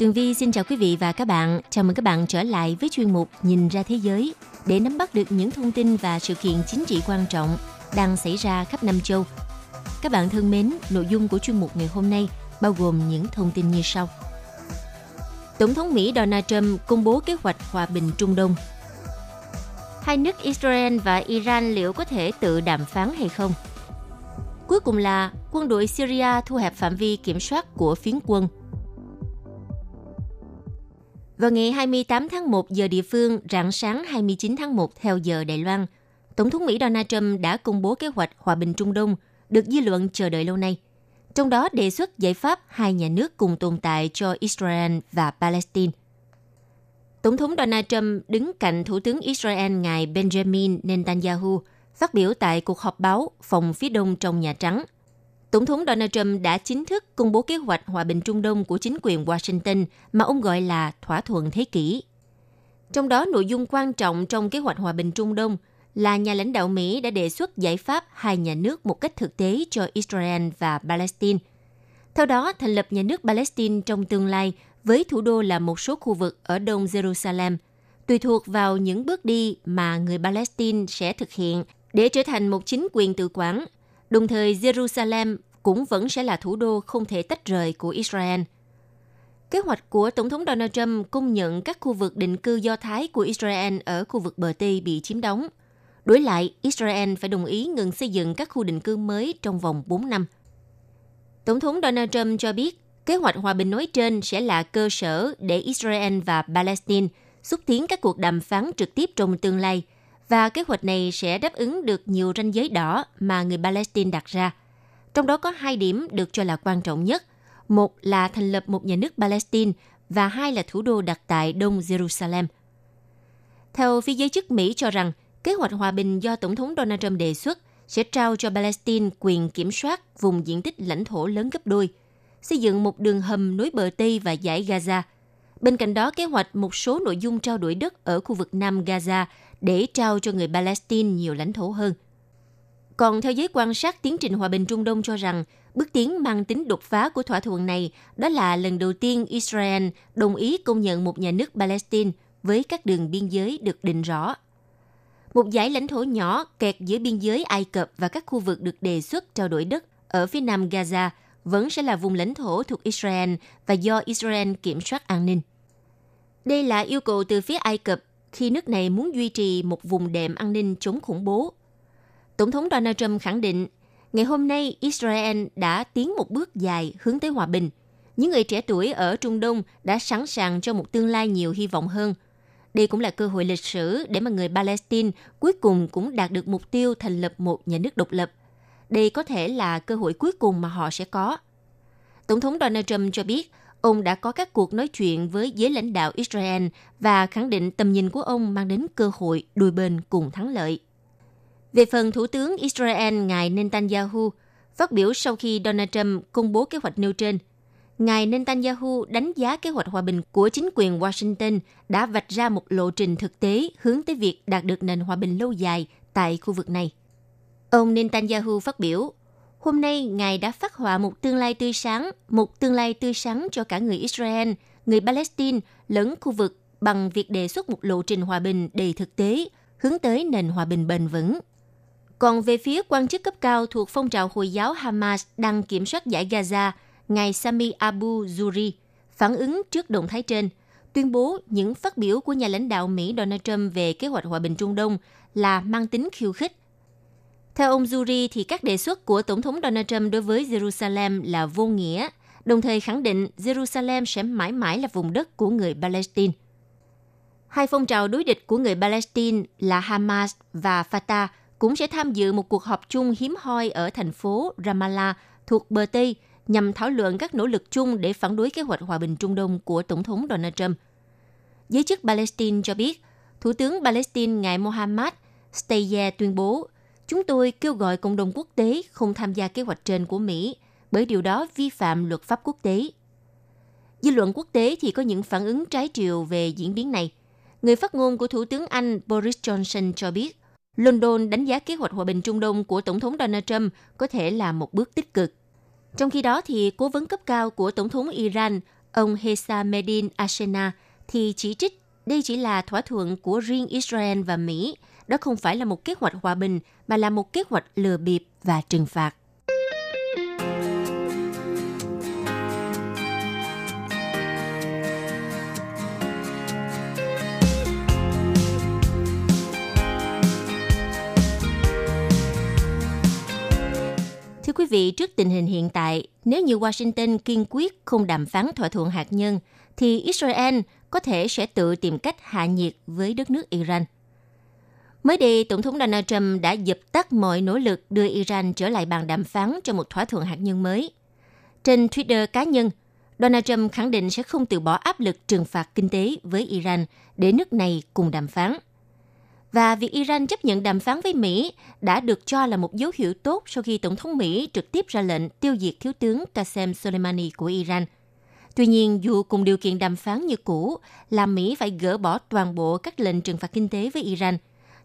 Tường Vi xin chào quý vị và các bạn. Chào mừng các bạn trở lại với chuyên mục Nhìn ra thế giới để nắm bắt được những thông tin và sự kiện chính trị quan trọng đang xảy ra khắp năm châu. Các bạn thân mến, nội dung của chuyên mục ngày hôm nay bao gồm những thông tin như sau. Tổng thống Mỹ Donald Trump công bố kế hoạch hòa bình Trung Đông. Hai nước Israel và Iran liệu có thể tự đàm phán hay không? Cuối cùng là quân đội Syria thu hẹp phạm vi kiểm soát của phiến quân – vào ngày 28 tháng 1 giờ địa phương, rạng sáng 29 tháng 1 theo giờ Đài Loan, Tổng thống Mỹ Donald Trump đã công bố kế hoạch hòa bình Trung Đông được dư luận chờ đợi lâu nay. Trong đó đề xuất giải pháp hai nhà nước cùng tồn tại cho Israel và Palestine. Tổng thống Donald Trump đứng cạnh Thủ tướng Israel ngài Benjamin Netanyahu phát biểu tại cuộc họp báo phòng phía đông trong Nhà Trắng – Tổng thống Donald Trump đã chính thức công bố kế hoạch hòa bình Trung Đông của chính quyền Washington mà ông gọi là thỏa thuận thế kỷ. Trong đó, nội dung quan trọng trong kế hoạch hòa bình Trung Đông là nhà lãnh đạo Mỹ đã đề xuất giải pháp hai nhà nước một cách thực tế cho Israel và Palestine. Theo đó, thành lập nhà nước Palestine trong tương lai với thủ đô là một số khu vực ở đông Jerusalem, tùy thuộc vào những bước đi mà người Palestine sẽ thực hiện để trở thành một chính quyền tự quản – Đồng thời, Jerusalem cũng vẫn sẽ là thủ đô không thể tách rời của Israel. Kế hoạch của Tổng thống Donald Trump công nhận các khu vực định cư do Thái của Israel ở khu vực bờ Tây bị chiếm đóng. Đối lại, Israel phải đồng ý ngừng xây dựng các khu định cư mới trong vòng 4 năm. Tổng thống Donald Trump cho biết, kế hoạch hòa bình nói trên sẽ là cơ sở để Israel và Palestine xúc tiến các cuộc đàm phán trực tiếp trong tương lai – và kế hoạch này sẽ đáp ứng được nhiều ranh giới đỏ mà người Palestine đặt ra. Trong đó có hai điểm được cho là quan trọng nhất. Một là thành lập một nhà nước Palestine và hai là thủ đô đặt tại Đông Jerusalem. Theo phía giới chức Mỹ cho rằng, kế hoạch hòa bình do Tổng thống Donald Trump đề xuất sẽ trao cho Palestine quyền kiểm soát vùng diện tích lãnh thổ lớn gấp đôi, xây dựng một đường hầm nối bờ Tây và giải Gaza. Bên cạnh đó, kế hoạch một số nội dung trao đổi đất ở khu vực Nam Gaza để trao cho người Palestine nhiều lãnh thổ hơn. Còn theo giới quan sát tiến trình hòa bình Trung Đông cho rằng, bước tiến mang tính đột phá của thỏa thuận này đó là lần đầu tiên Israel đồng ý công nhận một nhà nước Palestine với các đường biên giới được định rõ. Một giải lãnh thổ nhỏ kẹt giữa biên giới Ai Cập và các khu vực được đề xuất trao đổi đất ở phía nam Gaza vẫn sẽ là vùng lãnh thổ thuộc Israel và do Israel kiểm soát an ninh. Đây là yêu cầu từ phía Ai Cập khi nước này muốn duy trì một vùng đệm an ninh chống khủng bố. Tổng thống Donald Trump khẳng định, ngày hôm nay Israel đã tiến một bước dài hướng tới hòa bình. Những người trẻ tuổi ở Trung Đông đã sẵn sàng cho một tương lai nhiều hy vọng hơn. Đây cũng là cơ hội lịch sử để mà người Palestine cuối cùng cũng đạt được mục tiêu thành lập một nhà nước độc lập. Đây có thể là cơ hội cuối cùng mà họ sẽ có. Tổng thống Donald Trump cho biết Ông đã có các cuộc nói chuyện với giới lãnh đạo Israel và khẳng định tầm nhìn của ông mang đến cơ hội đôi bên cùng thắng lợi. Về phần Thủ tướng Israel ngài Netanyahu, phát biểu sau khi Donald Trump công bố kế hoạch nêu trên, ngài Netanyahu đánh giá kế hoạch hòa bình của chính quyền Washington đã vạch ra một lộ trình thực tế hướng tới việc đạt được nền hòa bình lâu dài tại khu vực này. Ông Netanyahu phát biểu, Hôm nay, Ngài đã phát họa một tương lai tươi sáng, một tương lai tươi sáng cho cả người Israel, người Palestine lẫn khu vực bằng việc đề xuất một lộ trình hòa bình đầy thực tế, hướng tới nền hòa bình bền vững. Còn về phía quan chức cấp cao thuộc phong trào Hồi giáo Hamas đang kiểm soát giải Gaza, ngài Sami Abu Zuri phản ứng trước động thái trên, tuyên bố những phát biểu của nhà lãnh đạo Mỹ Donald Trump về kế hoạch hòa bình Trung Đông là mang tính khiêu khích theo ông Zuri thì các đề xuất của Tổng thống Donald Trump đối với Jerusalem là vô nghĩa, đồng thời khẳng định Jerusalem sẽ mãi mãi là vùng đất của người Palestine. Hai phong trào đối địch của người Palestine là Hamas và Fatah cũng sẽ tham dự một cuộc họp chung hiếm hoi ở thành phố Ramallah thuộc bờ Tây nhằm thảo luận các nỗ lực chung để phản đối kế hoạch hòa bình Trung Đông của Tổng thống Donald Trump. Giới chức Palestine cho biết, Thủ tướng Palestine ngài Mohammad Steyer tuyên bố, chúng tôi kêu gọi cộng đồng quốc tế không tham gia kế hoạch trên của Mỹ, bởi điều đó vi phạm luật pháp quốc tế. Dư luận quốc tế thì có những phản ứng trái chiều về diễn biến này. Người phát ngôn của Thủ tướng Anh Boris Johnson cho biết, London đánh giá kế hoạch hòa bình Trung Đông của Tổng thống Donald Trump có thể là một bước tích cực. Trong khi đó, thì cố vấn cấp cao của Tổng thống Iran, ông Hessamedin Ashena, thì chỉ trích đây chỉ là thỏa thuận của riêng Israel và Mỹ. Đó không phải là một kế hoạch hòa bình, mà là một kế hoạch lừa bịp và trừng phạt. Thưa quý vị, trước tình hình hiện tại, nếu như Washington kiên quyết không đàm phán thỏa thuận hạt nhân, thì Israel có thể sẽ tự tìm cách hạ nhiệt với đất nước Iran. Mới đây, Tổng thống Donald Trump đã dập tắt mọi nỗ lực đưa Iran trở lại bàn đàm phán cho một thỏa thuận hạt nhân mới. Trên Twitter cá nhân, Donald Trump khẳng định sẽ không từ bỏ áp lực trừng phạt kinh tế với Iran để nước này cùng đàm phán – và việc Iran chấp nhận đàm phán với Mỹ đã được cho là một dấu hiệu tốt sau khi Tổng thống Mỹ trực tiếp ra lệnh tiêu diệt thiếu tướng Qasem Soleimani của Iran. Tuy nhiên, dù cùng điều kiện đàm phán như cũ là Mỹ phải gỡ bỏ toàn bộ các lệnh trừng phạt kinh tế với Iran,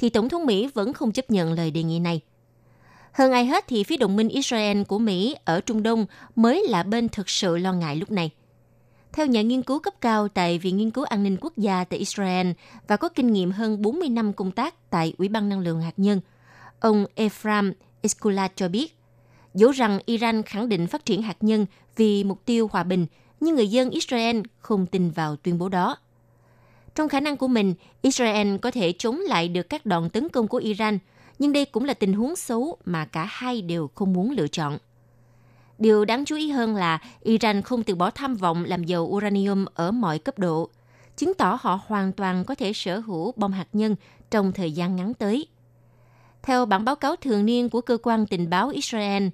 thì Tổng thống Mỹ vẫn không chấp nhận lời đề nghị này. Hơn ai hết thì phía đồng minh Israel của Mỹ ở Trung Đông mới là bên thực sự lo ngại lúc này theo nhà nghiên cứu cấp cao tại Viện Nghiên cứu An ninh Quốc gia tại Israel và có kinh nghiệm hơn 40 năm công tác tại Ủy ban Năng lượng Hạt nhân, ông Ephraim Iskula cho biết, dẫu rằng Iran khẳng định phát triển hạt nhân vì mục tiêu hòa bình, nhưng người dân Israel không tin vào tuyên bố đó. Trong khả năng của mình, Israel có thể chống lại được các đòn tấn công của Iran, nhưng đây cũng là tình huống xấu mà cả hai đều không muốn lựa chọn. Điều đáng chú ý hơn là Iran không từ bỏ tham vọng làm dầu uranium ở mọi cấp độ, chứng tỏ họ hoàn toàn có thể sở hữu bom hạt nhân trong thời gian ngắn tới. Theo bản báo cáo thường niên của cơ quan tình báo Israel,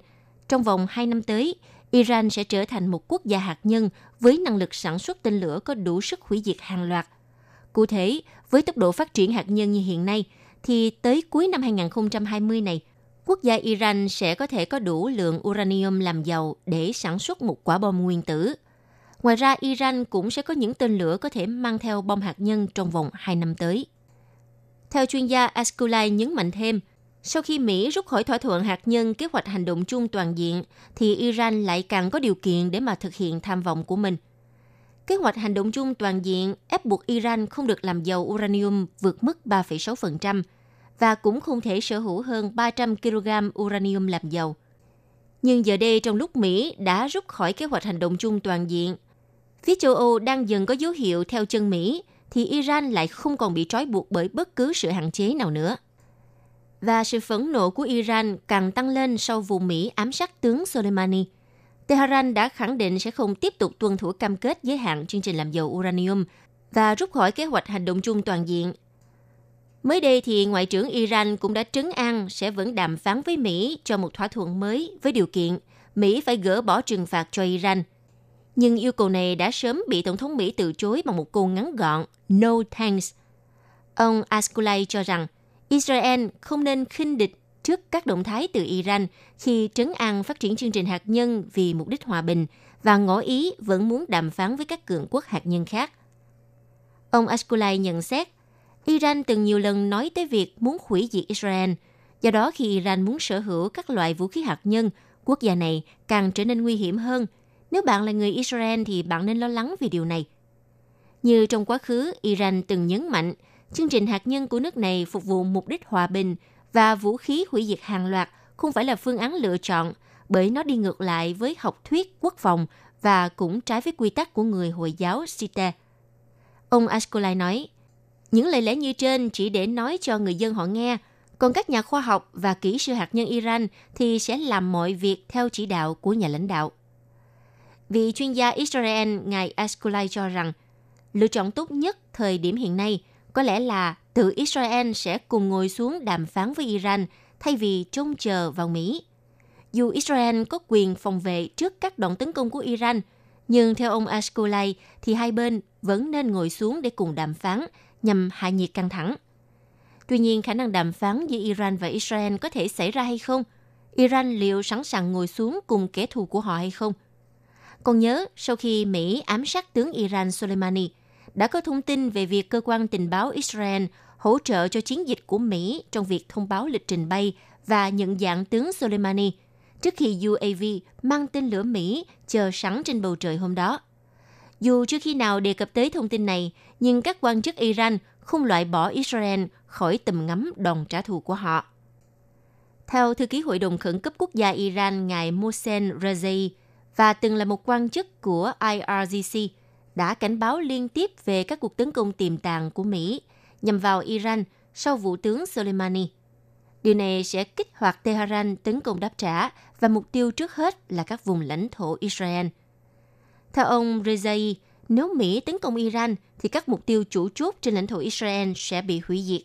trong vòng 2 năm tới, Iran sẽ trở thành một quốc gia hạt nhân với năng lực sản xuất tên lửa có đủ sức hủy diệt hàng loạt. Cụ thể, với tốc độ phát triển hạt nhân như hiện nay, thì tới cuối năm 2020 này, quốc gia Iran sẽ có thể có đủ lượng uranium làm giàu để sản xuất một quả bom nguyên tử. Ngoài ra, Iran cũng sẽ có những tên lửa có thể mang theo bom hạt nhân trong vòng 2 năm tới. Theo chuyên gia Askulai nhấn mạnh thêm, sau khi Mỹ rút khỏi thỏa thuận hạt nhân kế hoạch hành động chung toàn diện, thì Iran lại càng có điều kiện để mà thực hiện tham vọng của mình. Kế hoạch hành động chung toàn diện ép buộc Iran không được làm giàu uranium vượt mức 3,6%, và cũng không thể sở hữu hơn 300 kg uranium làm giàu. Nhưng giờ đây trong lúc Mỹ đã rút khỏi kế hoạch hành động chung toàn diện, phía châu Âu đang dần có dấu hiệu theo chân Mỹ, thì Iran lại không còn bị trói buộc bởi bất cứ sự hạn chế nào nữa. Và sự phẫn nộ của Iran càng tăng lên sau vụ Mỹ ám sát tướng Soleimani. Tehran đã khẳng định sẽ không tiếp tục tuân thủ cam kết giới hạn chương trình làm dầu uranium và rút khỏi kế hoạch hành động chung toàn diện Mới đây thì Ngoại trưởng Iran cũng đã trấn an sẽ vẫn đàm phán với Mỹ cho một thỏa thuận mới với điều kiện Mỹ phải gỡ bỏ trừng phạt cho Iran. Nhưng yêu cầu này đã sớm bị Tổng thống Mỹ từ chối bằng một câu ngắn gọn, No thanks. Ông Askulay cho rằng Israel không nên khinh địch trước các động thái từ Iran khi trấn an phát triển chương trình hạt nhân vì mục đích hòa bình và ngỏ ý vẫn muốn đàm phán với các cường quốc hạt nhân khác. Ông Askulay nhận xét Iran từng nhiều lần nói tới việc muốn hủy diệt Israel. Do đó khi Iran muốn sở hữu các loại vũ khí hạt nhân, quốc gia này càng trở nên nguy hiểm hơn. Nếu bạn là người Israel thì bạn nên lo lắng vì điều này. Như trong quá khứ, Iran từng nhấn mạnh chương trình hạt nhân của nước này phục vụ mục đích hòa bình và vũ khí hủy diệt hàng loạt không phải là phương án lựa chọn bởi nó đi ngược lại với học thuyết quốc phòng và cũng trái với quy tắc của người Hồi giáo Sita. Ông Ashkolai nói, những lời lẽ như trên chỉ để nói cho người dân họ nghe, còn các nhà khoa học và kỹ sư hạt nhân Iran thì sẽ làm mọi việc theo chỉ đạo của nhà lãnh đạo. Vị chuyên gia Israel ngài Askulai cho rằng, lựa chọn tốt nhất thời điểm hiện nay có lẽ là tự Israel sẽ cùng ngồi xuống đàm phán với Iran thay vì trông chờ vào Mỹ. dù Israel có quyền phòng vệ trước các đòn tấn công của Iran, nhưng theo ông Ashkolai thì hai bên vẫn nên ngồi xuống để cùng đàm phán nhằm hạ nhiệt căng thẳng. Tuy nhiên, khả năng đàm phán giữa Iran và Israel có thể xảy ra hay không? Iran liệu sẵn sàng ngồi xuống cùng kẻ thù của họ hay không? Còn nhớ, sau khi Mỹ ám sát tướng Iran Soleimani, đã có thông tin về việc cơ quan tình báo Israel hỗ trợ cho chiến dịch của Mỹ trong việc thông báo lịch trình bay và nhận dạng tướng Soleimani trước khi UAV mang tên lửa Mỹ chờ sẵn trên bầu trời hôm đó. Dù chưa khi nào đề cập tới thông tin này, nhưng các quan chức Iran không loại bỏ Israel khỏi tầm ngắm đòn trả thù của họ. Theo thư ký Hội đồng Khẩn cấp Quốc gia Iran ngài Mohsen Rezai và từng là một quan chức của IRGC, đã cảnh báo liên tiếp về các cuộc tấn công tiềm tàng của Mỹ nhằm vào Iran sau vụ tướng Soleimani. Điều này sẽ kích hoạt Tehran tấn công đáp trả và mục tiêu trước hết là các vùng lãnh thổ Israel. Theo ông Rezai, nếu Mỹ tấn công Iran thì các mục tiêu chủ chốt trên lãnh thổ Israel sẽ bị hủy diệt.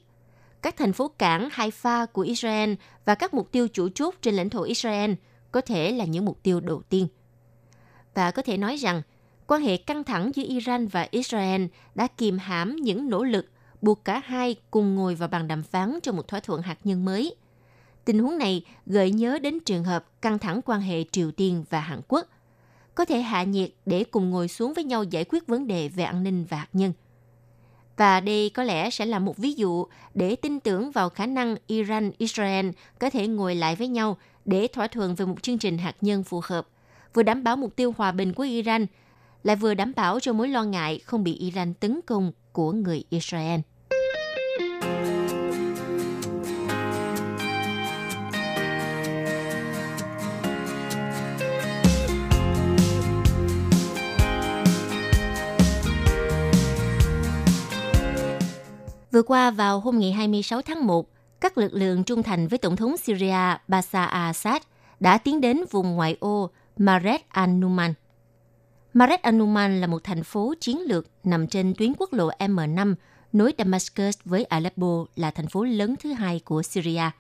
Các thành phố cảng Haifa của Israel và các mục tiêu chủ chốt trên lãnh thổ Israel có thể là những mục tiêu đầu tiên. Và có thể nói rằng, quan hệ căng thẳng giữa Iran và Israel đã kìm hãm những nỗ lực buộc cả hai cùng ngồi vào bàn đàm phán cho một thỏa thuận hạt nhân mới. Tình huống này gợi nhớ đến trường hợp căng thẳng quan hệ Triều Tiên và Hàn Quốc, có thể hạ nhiệt để cùng ngồi xuống với nhau giải quyết vấn đề về an ninh và hạt nhân. Và đây có lẽ sẽ là một ví dụ để tin tưởng vào khả năng Iran-Israel có thể ngồi lại với nhau để thỏa thuận về một chương trình hạt nhân phù hợp, vừa đảm bảo mục tiêu hòa bình của Iran, lại vừa đảm bảo cho mối lo ngại không bị Iran tấn công của người Israel. Vừa qua vào hôm ngày 26 tháng 1, các lực lượng trung thành với Tổng thống Syria Bashar al-Assad đã tiến đến vùng ngoại ô Maret al-Numan. Maret al-Numan là một thành phố chiến lược nằm trên tuyến quốc lộ M5 nối Damascus với Aleppo là thành phố lớn thứ hai của Syria.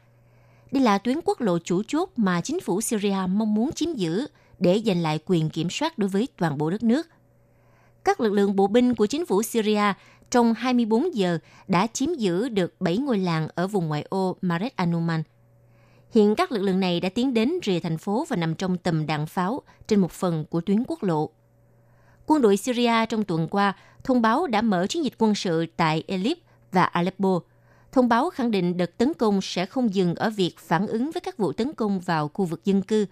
Đây là tuyến quốc lộ chủ chốt mà chính phủ Syria mong muốn chiếm giữ để giành lại quyền kiểm soát đối với toàn bộ đất nước. Các lực lượng bộ binh của chính phủ Syria trong 24 giờ đã chiếm giữ được 7 ngôi làng ở vùng ngoại ô Maret Anuman. Hiện các lực lượng này đã tiến đến rìa thành phố và nằm trong tầm đạn pháo trên một phần của tuyến quốc lộ. Quân đội Syria trong tuần qua thông báo đã mở chiến dịch quân sự tại Elip và Aleppo. Thông báo khẳng định đợt tấn công sẽ không dừng ở việc phản ứng với các vụ tấn công vào khu vực dân cư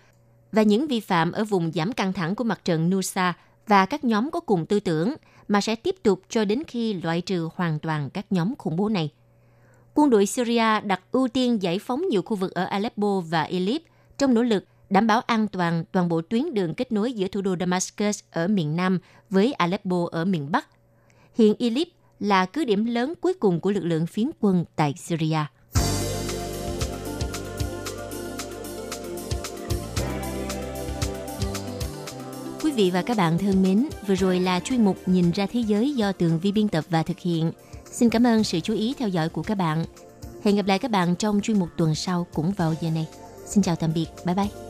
và những vi phạm ở vùng giảm căng thẳng của mặt trận Nusa và các nhóm có cùng tư tưởng – mà sẽ tiếp tục cho đến khi loại trừ hoàn toàn các nhóm khủng bố này. Quân đội Syria đặt ưu tiên giải phóng nhiều khu vực ở Aleppo và Idlib trong nỗ lực đảm bảo an toàn toàn bộ tuyến đường kết nối giữa thủ đô Damascus ở miền Nam với Aleppo ở miền Bắc. Hiện Idlib là cứ điểm lớn cuối cùng của lực lượng phiến quân tại Syria. Quý vị và các bạn thân mến, vừa rồi là chuyên mục Nhìn ra thế giới do Tường Vi biên tập và thực hiện. Xin cảm ơn sự chú ý theo dõi của các bạn. Hẹn gặp lại các bạn trong chuyên mục tuần sau cũng vào giờ này. Xin chào tạm biệt. Bye bye.